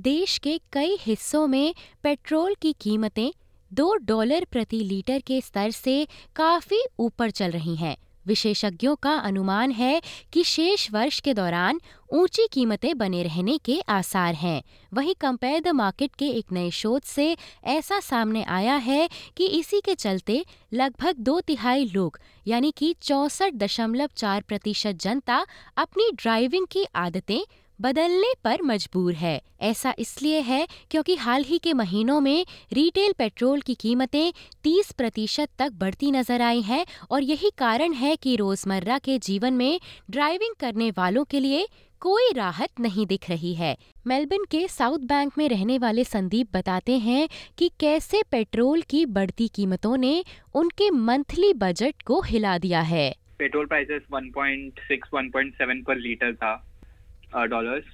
देश के कई हिस्सों में पेट्रोल की कीमतें दो डॉलर प्रति लीटर के स्तर से काफ़ी ऊपर चल रही हैं। विशेषज्ञों का अनुमान है कि शेष वर्ष के दौरान ऊँची कीमतें बने रहने के आसार हैं। वहीं कंपेयर द मार्केट के एक नए शोध से ऐसा सामने आया है कि इसी के चलते लगभग दो तिहाई लोग, यानी कि चौसठ दशमलव चार प्रतिशत जनता, अपनी ड्राइविंग की आदतें बदलने पर मजबूर है। ऐसा इसलिए है क्योंकि हाल ही के महीनों में रिटेल पेट्रोल की कीमतें 30 प्रतिशत तक बढ़ती नज़र आई हैं और यही कारण है कि रोज़मर्रा के जीवन में ड्राइविंग करने वालों के लिए कोई राहत नहीं दिख रही है। मेलबर्न के साउथ बैंक में रहने वाले संदीप बताते हैं कि कैसे पेट्रोल की बढ़ती कीमतों ने उनके मंथली बजट को हिला दिया है। पेट्रोल प्राइसेस 1.6 1.7 पर लीटर था। डॉलर्स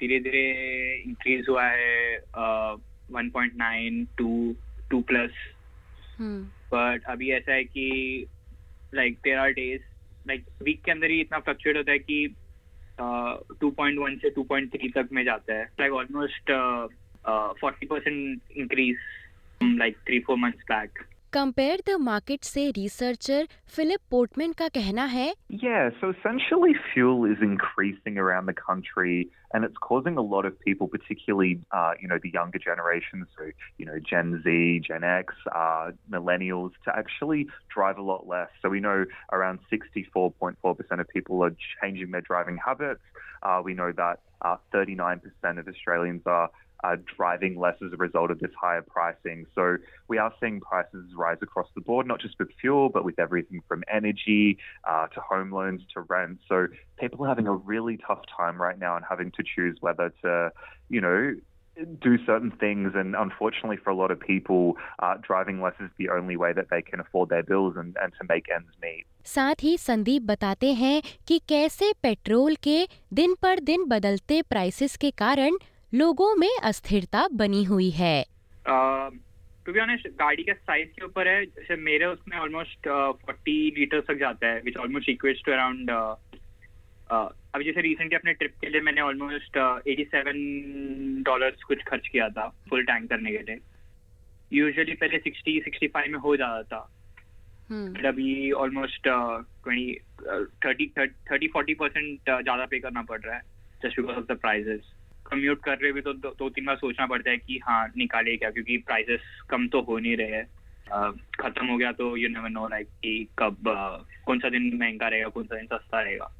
धीरे धीरे इंक्रीज हुआ है one point nine two two plus but अभी ऐसा है कि like there are days like week के अंदर ही इतना फ्लक्चुएट होता है कि टू पॉइंट वन से टू पॉइंट थ्री तक में जाता है। Like almost forty percent increase like three four months back Compare the market say researcher Philip Portman का कहना है. Yeah, so essentially fuel is increasing around the country and it's causing a lot of people, particularly, uh, you know, the younger generations, so, you know, Gen Z, Gen X, uh, millennials, to actually drive a lot less. So we know around 64.4% of people are changing their driving habits. Uh, we know that uh, 39% of Australians are uh, driving less as a result of this higher pricing. So we are seeing prices rise across the board, not just with fuel, but with everything from energy uh, to home loans to rent. So people are having a really tough time right now and having to choose whether to, you know, do certain things and unfortunately for a lot of people uh, driving less is the only way that they can afford their bills and, and to make ends meet साथ ही संदीप बताते हैं कि कैसे petrol के दिन पर दिन बदलते प्राइसेस के कारण लोगों में अस्थिरता बनी हुई है। टू बी ऑनेस्ट गाड़ी के साइज़ के ऊपर है जैसे मेरे उसमें ऑलमोस्ट फोर्टी लीटर तक जाता है which almost equates to around अभी जैसे रिसेंटली अपने ट्रिप के लिए मैंने ऑलमोस्ट एटी सेवन डॉलर कुछ खर्च किया था फुल टैंक करने के लिए। यूजुअली पहले सिक्सटी सिक्सटी फाइव में हो जाता था। बट अभी almost twenty thirty thirty forty percent ज़्यादा पे करना पड़ रहा है just because of the prices commute कर रहे हुए तो दो, दो तीन बार सोचना पड़ता है कि हाँ निकाले क्या? क्योंकि प्राइसेस कम तो हो नहीं रहे खत्म हो गया तो यू नेवर नो लाइक कि कब कौन सा दिन महँगा रहेगा कौन सा दिन सस्ता रहेगा।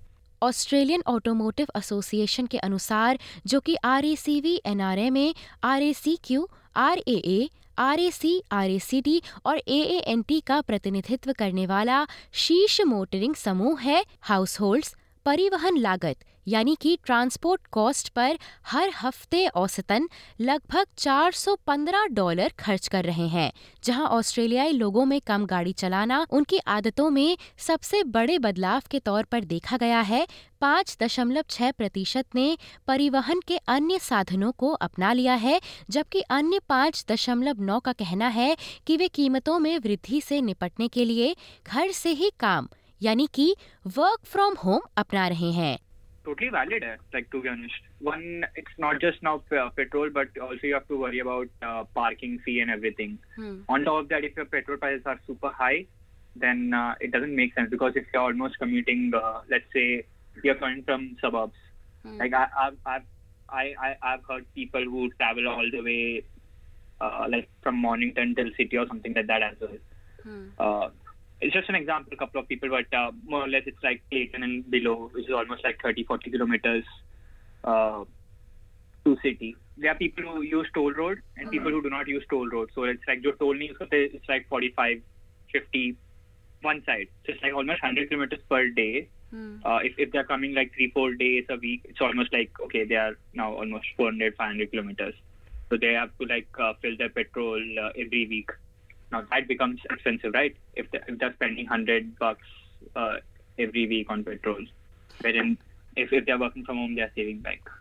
ऑस्ट्रेलियन ऑटोमोटिव एसोसिएशन के अनुसार जो कि R A C V N R M A R A C Q R A A R A C R A C D और ए ए एन टी का प्रतिनिधित्व करने वाला शीर्ष मोटरिंग समूह है हाउस होल्ड्स परिवहन लागत, यानी कि ट्रांसपोर्ट कॉस्ट पर हर हफ़्ते औसतन लगभग 415 डॉलर खर्च कर रहे हैं, जहाँ ऑस्ट्रेलियाई लोगों में कम गाड़ी चलाना उनकी आदतों में सबसे बड़े बदलाव के तौर पर देखा गया है। पाँच दशमलव छह प्रतिशत ने परिवहन के अन्य साधनों को अपना लिया है, जबकि अन्य पाँच दशमलव नौ का कहना है कि वे कीमतों में वृद्धि से निपटने के लिए घर से ही काम यानी कि वर्क फ्रॉम होम अपना रहे हैं totally valid hai, like to be honest one it's not just now uh, petrol but also you have to worry about uh, parking fee and everything Hmm. on top of that if your petrol prices are super high then uh, it doesn't make sense because if you're almost commuting uh, let's say you're coming from suburbs like I, I've, I've I, I I've heard people who travel all the way uh, like from Mornington till city or something like that as well uh, it's just an example, a couple of people, but uh, more or less it's like Clayton and below, which is almost like 30, 40 kilometers uh, to city. There are people who use toll road and people who do not use toll road. So it's like your toll needs, it's like 45, 50, one side. So it's like almost 100 kilometers per day. Hmm. Uh, if, if they're coming like three, four days a week, it's almost like, okay, they are now almost 400, 500 kilometers. So they have to like uh, fill their petrol uh, every week now that becomes expensive, right? If, if they're spending hundred bucks uh, every week on petrol, wherein if.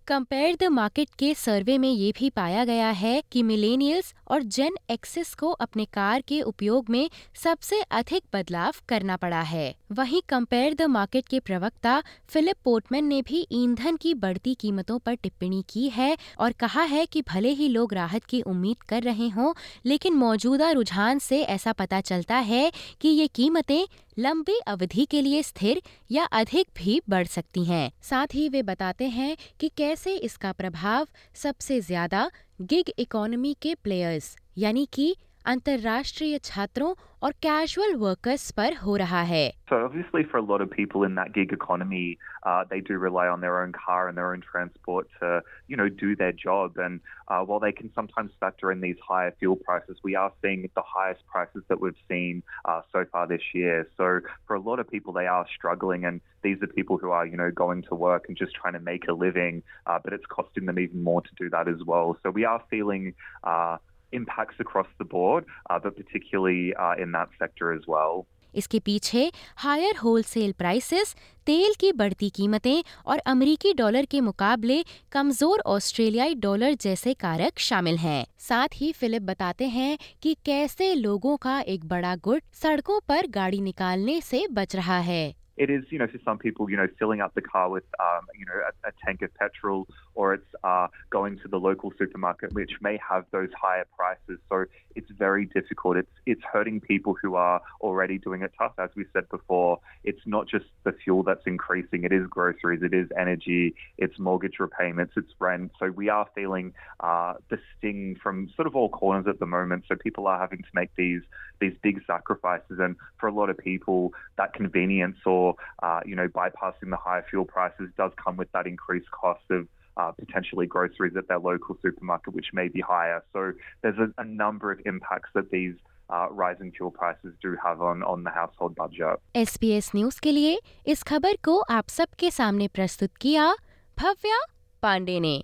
Compare the market के survey में ये भी पाया गया है कि millennials और जेन axis को अपने कार के उपयोग में सबसे अधिक बदलाव करना पड़ा है वहीं कंपेयर द मार्केट के प्रवक्ता फिलिप पोर्टमैन ने भी ईंधन की बढ़ती कीमतों पर टिप्पणी की है और कहा है कि भले ही लोग राहत की उम्मीद कर रहे हों, लेकिन मौजूदा रुझान से ऐसा पता चलता है कि ये कीमतें लंबी अवधि के लिए स्थिर या अधिक भी बढ़ सकती हैं। साथ ही वे बताते हैं कि कैसे इसका प्रभाव सबसे ज़्यादा गिग इकोनॉमी के प्लेयर्स यानी कि अंतर्राष्ट्रीय छात्रों और कैजुअल वर्कर्स पर हो रहा है So obviously for a lot of people in that gig economy, uh, they do rely on their own car and their own transport to, you know, do their job. And uh, while they can sometimes factor in these higher fuel prices, we are seeing the highest prices that we've seen uh, so far this year. So for a lot of people, they are struggling, and these are people who are, you know, going to work and just trying to make a living, uh, but it's costing them even more to do that as well. So we are feeling. Uh, impacts across the board, uh, but particularly uh, in that sector as well. इसके पीछे higher wholesale prices, तेल की बढ़ती कीमतें और अमेरिकी dollar के मुकाबले कमज़ोर ऑस्ट्रेलियाई डॉलर जैसे कारक शामिल हैं। साथ ही फिलिप बताते हैं कि कैसे लोगों का एक बड़ा गुट सड़कों पर गाड़ी निकालने से बच रहा है it is, you know, for some people, you know, filling up the car with, um, you know, a, a, tank of petrol, or it's uh, going to the local supermarket, which may have those higher prices. So it's very difficult. It's it's hurting people who are already doing it tough. As we said before, it's not just the fuel that's increasing. It is groceries. It is energy. It's mortgage repayments. It's rent. So we are feeling uh, the sting from sort of all corners at the moment. So people are having to make these these big sacrifices, and for a lot of people, that convenience or uh, you know, bypassing the higher fuel prices does come with that increased cost of uh, potentially groceries at their local supermarket, which may be higher. So there's a, a number of impacts that these uh, rising fuel prices do have on, on the household budget. SBS news के लिए इस खबर को आप सबके सामने प्रस्तुत किया भव्या पांडे ने